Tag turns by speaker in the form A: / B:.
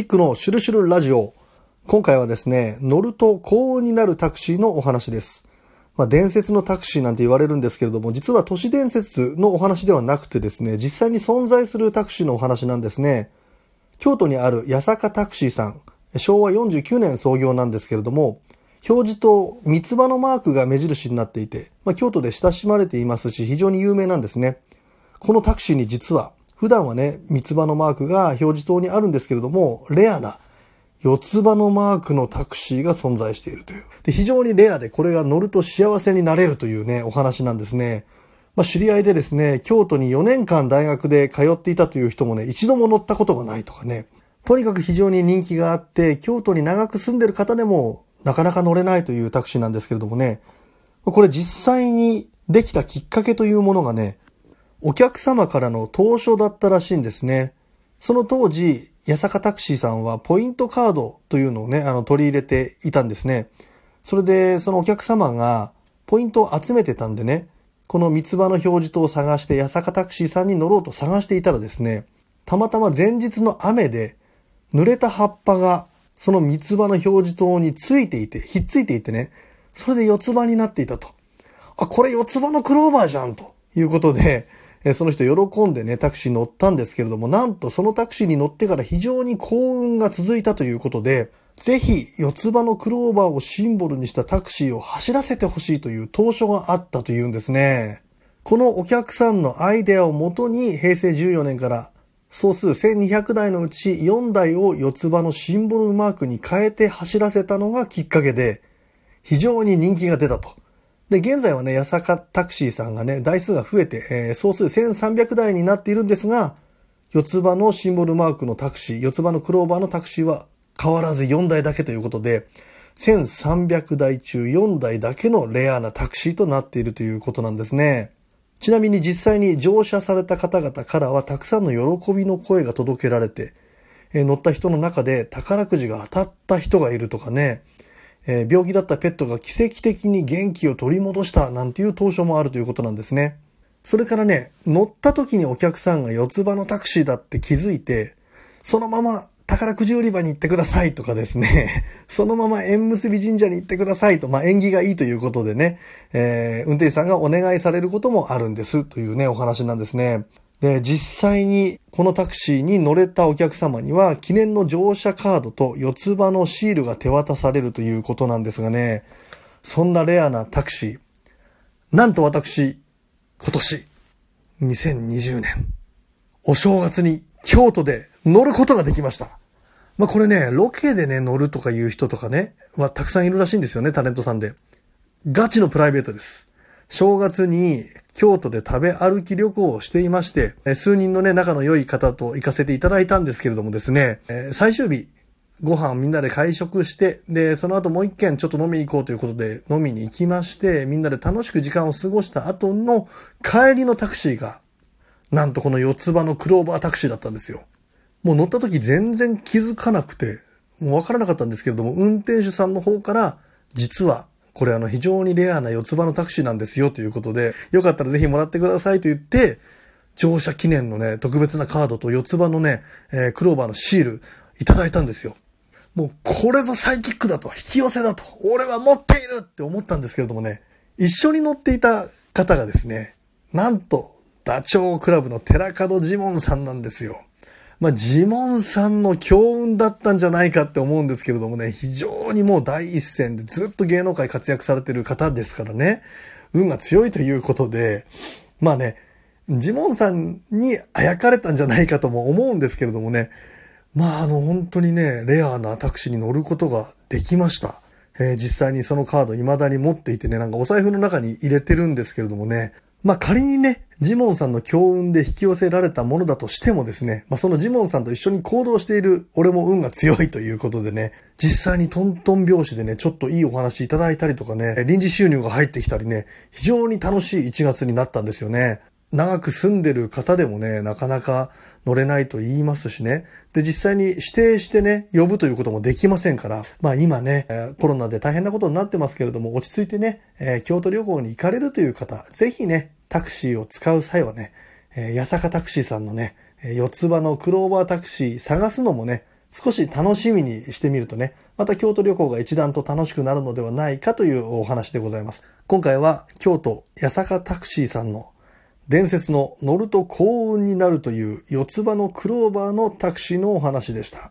A: キックのシュルシュルラジオ。今回はですね、乗ると幸運になるタクシーのお話です。まあ、伝説のタクシーなんて言われるんですけれども、実は都市伝説のお話ではなくてですね、実際に存在するタクシーのお話なんですね。京都にある八坂タクシーさん、昭和49年創業なんですけれども、表示と三つ葉のマークが目印になっていて、まあ、京都で親しまれていますし、非常に有名なんですね。このタクシーに実は、普段はね、三つ葉のマークが表示灯にあるんですけれども、レアな四つ葉のマークのタクシーが存在しているという。で、非常にレアでこれが乗ると幸せになれるというね、お話なんですね。まあ、知り合いでですね、京都に4年間大学で通っていたという人もね、一度も乗ったことがないとかね。とにかく非常に人気があって、京都に長く住んでる方でもなかなか乗れないというタクシーなんですけれどもね。これ実際にできたきっかけというものがね、お客様からの当初だったらしいんですね。その当時、八坂タクシーさんはポイントカードというのをね、あの取り入れていたんですね。それで、そのお客様がポイントを集めてたんでね、この三つ葉の表示灯を探して八坂タクシーさんに乗ろうと探していたらですね、たまたま前日の雨で濡れた葉っぱがその三つ葉の表示灯についていて、ひっついていてね、それで四つ葉になっていたと。あ、これ四つ葉のクローバーじゃんということで、その人喜んでね、タクシー乗ったんですけれども、なんとそのタクシーに乗ってから非常に幸運が続いたということで、ぜひ四つ葉のクローバーをシンボルにしたタクシーを走らせてほしいという当初があったというんですね。このお客さんのアイデアをもとに平成14年から総数1200台のうち4台を四つ葉のシンボルマークに変えて走らせたのがきっかけで、非常に人気が出たと。で、現在はね、八坂タクシーさんがね、台数が増えて、えー、総数1300台になっているんですが、四つ葉のシンボルマークのタクシー、四つ葉のクローバーのタクシーは変わらず4台だけということで、1300台中4台だけのレアなタクシーとなっているということなんですね。ちなみに実際に乗車された方々からはたくさんの喜びの声が届けられて、え乗った人の中で宝くじが当たった人がいるとかね、え病気だったペットが奇跡的に元気を取り戻したなんていう当初もあるということなんですね。それからね、乗った時にお客さんが四つ葉のタクシーだって気づいて、そのまま宝くじ売り場に行ってくださいとかですね、そのまま縁結び神社に行ってくださいと、まあ、縁起がいいということでね、えー、運転手さんがお願いされることもあるんですというね、お話なんですね。で、実際にこのタクシーに乗れたお客様には記念の乗車カードと四つ葉のシールが手渡されるということなんですがね、そんなレアなタクシー。なんと私、今年、2020年、お正月に京都で乗ることができました。まあこれね、ロケでね、乗るとかいう人とかね、はたくさんいるらしいんですよね、タレントさんで。ガチのプライベートです。正月に京都で食べ歩き旅行をしていまして、数人のね、仲の良い方と行かせていただいたんですけれどもですね、最終日、ご飯みんなで会食して、で、その後もう一軒ちょっと飲みに行こうということで飲みに行きまして、みんなで楽しく時間を過ごした後の帰りのタクシーが、なんとこの四つ葉のクローバータクシーだったんですよ。もう乗った時全然気づかなくて、もうわからなかったんですけれども、運転手さんの方から、実は、これあの非常にレアな四つ葉のタクシーなんですよということで、よかったらぜひもらってくださいと言って、乗車記念のね、特別なカードと四つ葉のね、えー、クローバーのシールいただいたんですよ。もうこれぞサイキックだと、引き寄せだと、俺は持っているって思ったんですけれどもね、一緒に乗っていた方がですね、なんと、ダチョウ倶楽部の寺門ジモンさんなんですよ。まあ、ジモンさんの強運だったんじゃないかって思うんですけれどもね、非常にもう第一線でずっと芸能界活躍されてる方ですからね、運が強いということで、まあね、ジモンさんにあやかれたんじゃないかとも思うんですけれどもね、まああの本当にね、レアなタクシーに乗ることができました。えー、実際にそのカード未だに持っていてね、なんかお財布の中に入れてるんですけれどもね、まあ仮にね、ジモンさんの強運で引き寄せられたものだとしてもですね、まあそのジモンさんと一緒に行動している俺も運が強いということでね、実際にトントン拍子でね、ちょっといいお話いただいたりとかね、臨時収入が入ってきたりね、非常に楽しい1月になったんですよね。長く住んでる方でもね、なかなか乗れないと言いますしね。で、実際に指定してね、呼ぶということもできませんから、まあ今ね、コロナで大変なことになってますけれども、落ち着いてね、え京都旅行に行かれるという方、ぜひね、タクシーを使う際はね、え八坂タクシーさんのね、四つ葉のクローバータクシー探すのもね、少し楽しみにしてみるとね、また京都旅行が一段と楽しくなるのではないかというお話でございます。今回は京都八坂タクシーさんの伝説の乗ると幸運になるという四つ葉のクローバーのタクシーのお話でした。